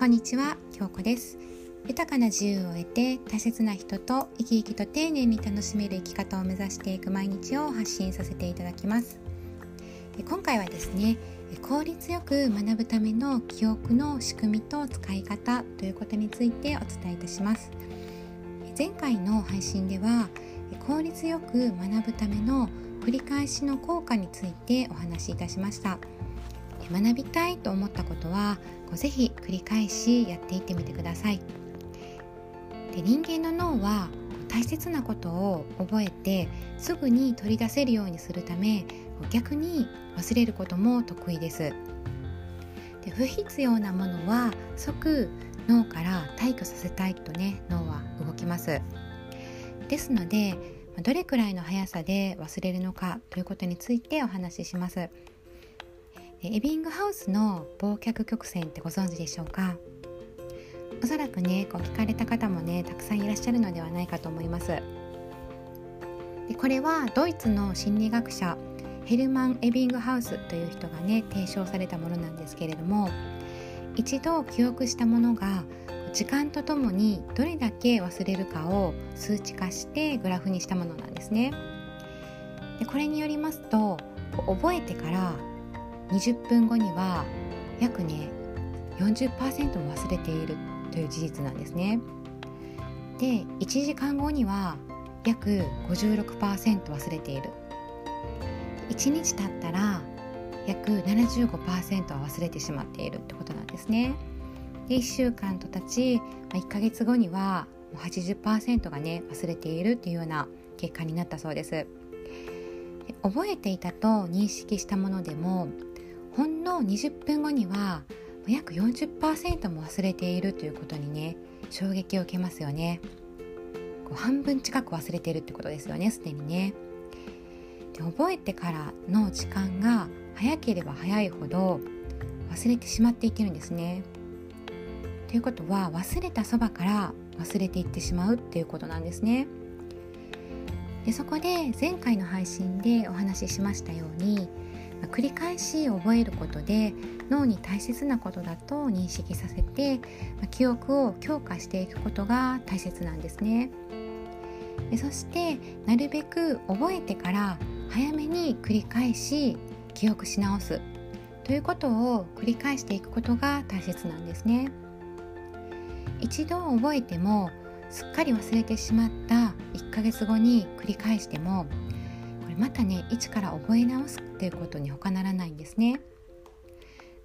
こんにちは、京子です。豊かな自由を得て大切な人と生き生きと丁寧に楽しめる生き方を目指していく毎日を発信させていただきます。今回はですね効率よく学ぶための記憶の仕組みと使い方ということについてお伝えいたします。前回の配信では効率よく学ぶための繰り返しの効果についてお話しいたしました。学びたいと思ったことはぜひ繰り返しやっていってみてください。で人間の脳は大切なことを覚えてすぐに取り出せるようにするため逆に忘れることも得意です。で不必要なものは即脳から退去させたいとね脳は動きます。ですのでどれくらいの速さで忘れるのかということについてお話しします。エビングハウスの忘却曲線ってご存知でしょうか？おそらくねこう聞かれた方もねたくさんいらっしゃるのではないかと思います。でこれはドイツの心理学者ヘルマン・エビングハウスという人がね提唱されたものなんですけれども一度記憶したものが時間とともにどれだけ忘れるかを数値化してグラフにしたものなんですね。でこれによりますと覚えてから20分後には約ね40%も忘れているという事実なんですね。で1時間後には約56%忘れている1日経ったら約75%は忘れてしまっているってことなんですね。で1週間とたち1ヶ月後には80%がね忘れているっていうような結果になったそうです。覚えていたと認識したものでもほんの20分後には約40%も忘れているということにね衝撃を受けますよね。こう半分近く忘れているってことですよねすでにね。で覚えてからの時間が早ければ早いほど忘れてしまっていってるんですね。ということは忘れたそばから忘れていってしまうっていうことなんですね。でそこで前回の配信でお話ししましたように繰り返し覚えることで脳に大切なことだと認識させて記憶を強化していくことが大切なんですね。そしてなるべく覚えてから早めに繰り返し記憶し直す。ということを繰り返していくことが大切なんですね。一度覚えてもすっかり忘れてしまった1ヶ月後に繰り返してもまたね一から覚え直すっていうことに他ならないんですね。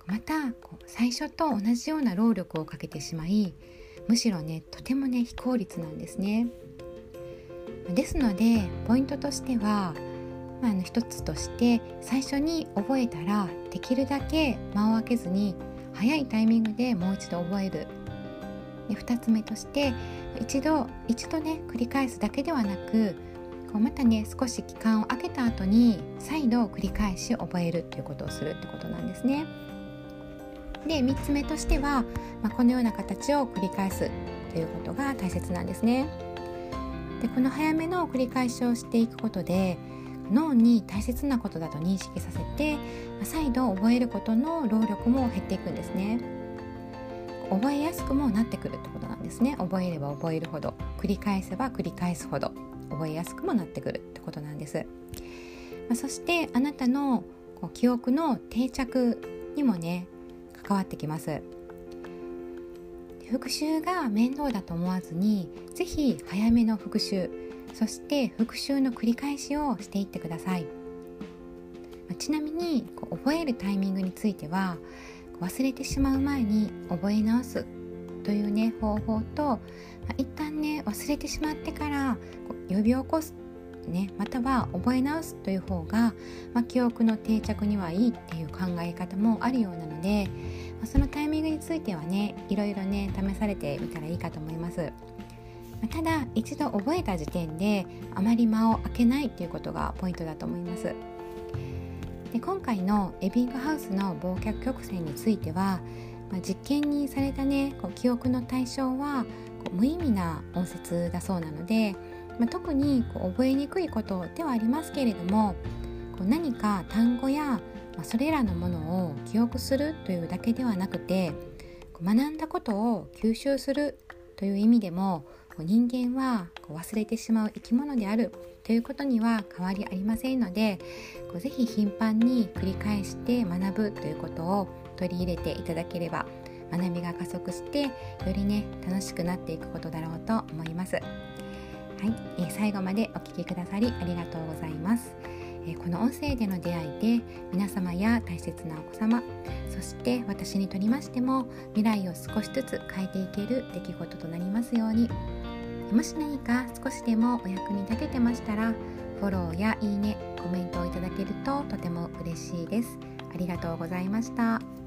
またこう最初と同じような労力をかけてしまいむしろねとてもね非効率なんですね。ですのでポイントとしては、まあ、の一つとして最初に覚えたらできるだけ間を空けずに早いタイミングでもう一度覚える。で2つ目として一度一度ね繰り返すだけではなくこうまたね少し期間を空けた後に再度繰り返し覚えるっていうことをするってことなんですね。で3つ目としては、まあ、このような形を繰り返すということが大切なんですね。でこの早めの繰り返しをしていくことで脳に大切なことだと認識させて再度覚えることの労力も減っていくんですね。覚えやすくもなってくるってことなんですね覚えれば覚えるほど繰り返せば繰り返すほど覚えやすくもなってくるってことなんです、まあ、そしてあなたのこう記憶の定着にもね関わってきます。復習が面倒だと思わずに是非早めの復習そして復習の繰り返しをしていってください。ちなみにこう覚えるタイミングについては忘れてしまう前に覚え直すというね方法と、まあ、一旦ね忘れてしまってから呼び起こすね、または覚え直すという方が、まあ、記憶の定着にはいいっていう考え方もあるようなので、まあ、そのタイミングについてはねいろいろね試されてみたらいいかと思います。ただ一度覚えた時点であまり間を空けないということがポイントだと思います。で今回のエビングハウスの忘却曲線については、まあ、実験にされたねこう記憶の対象はこう無意味な音節だそうなので、まあ、特にこう覚えにくいことではありますけれどもこう何か単語や、まあ、それらのものを記憶するというだけではなくて学んだことを吸収するという意味でも人間は忘れてしまう生き物であるということには変わりありませんので是非頻繁に繰り返して学ぶということを取り入れていただければ学びが加速してよりね楽しくなっていくことだろうと思います。はい、えー、最後までお聴きくださりありがとうございます。えー、この音声での出会いで皆様や大切なお子様そして私にとりましても未来を少しずつ変えていける出来事となりますようにもし何か少しでもお役に立ててましたらフォローやいいねコメントをいただけるととても嬉しいですありがとうございました。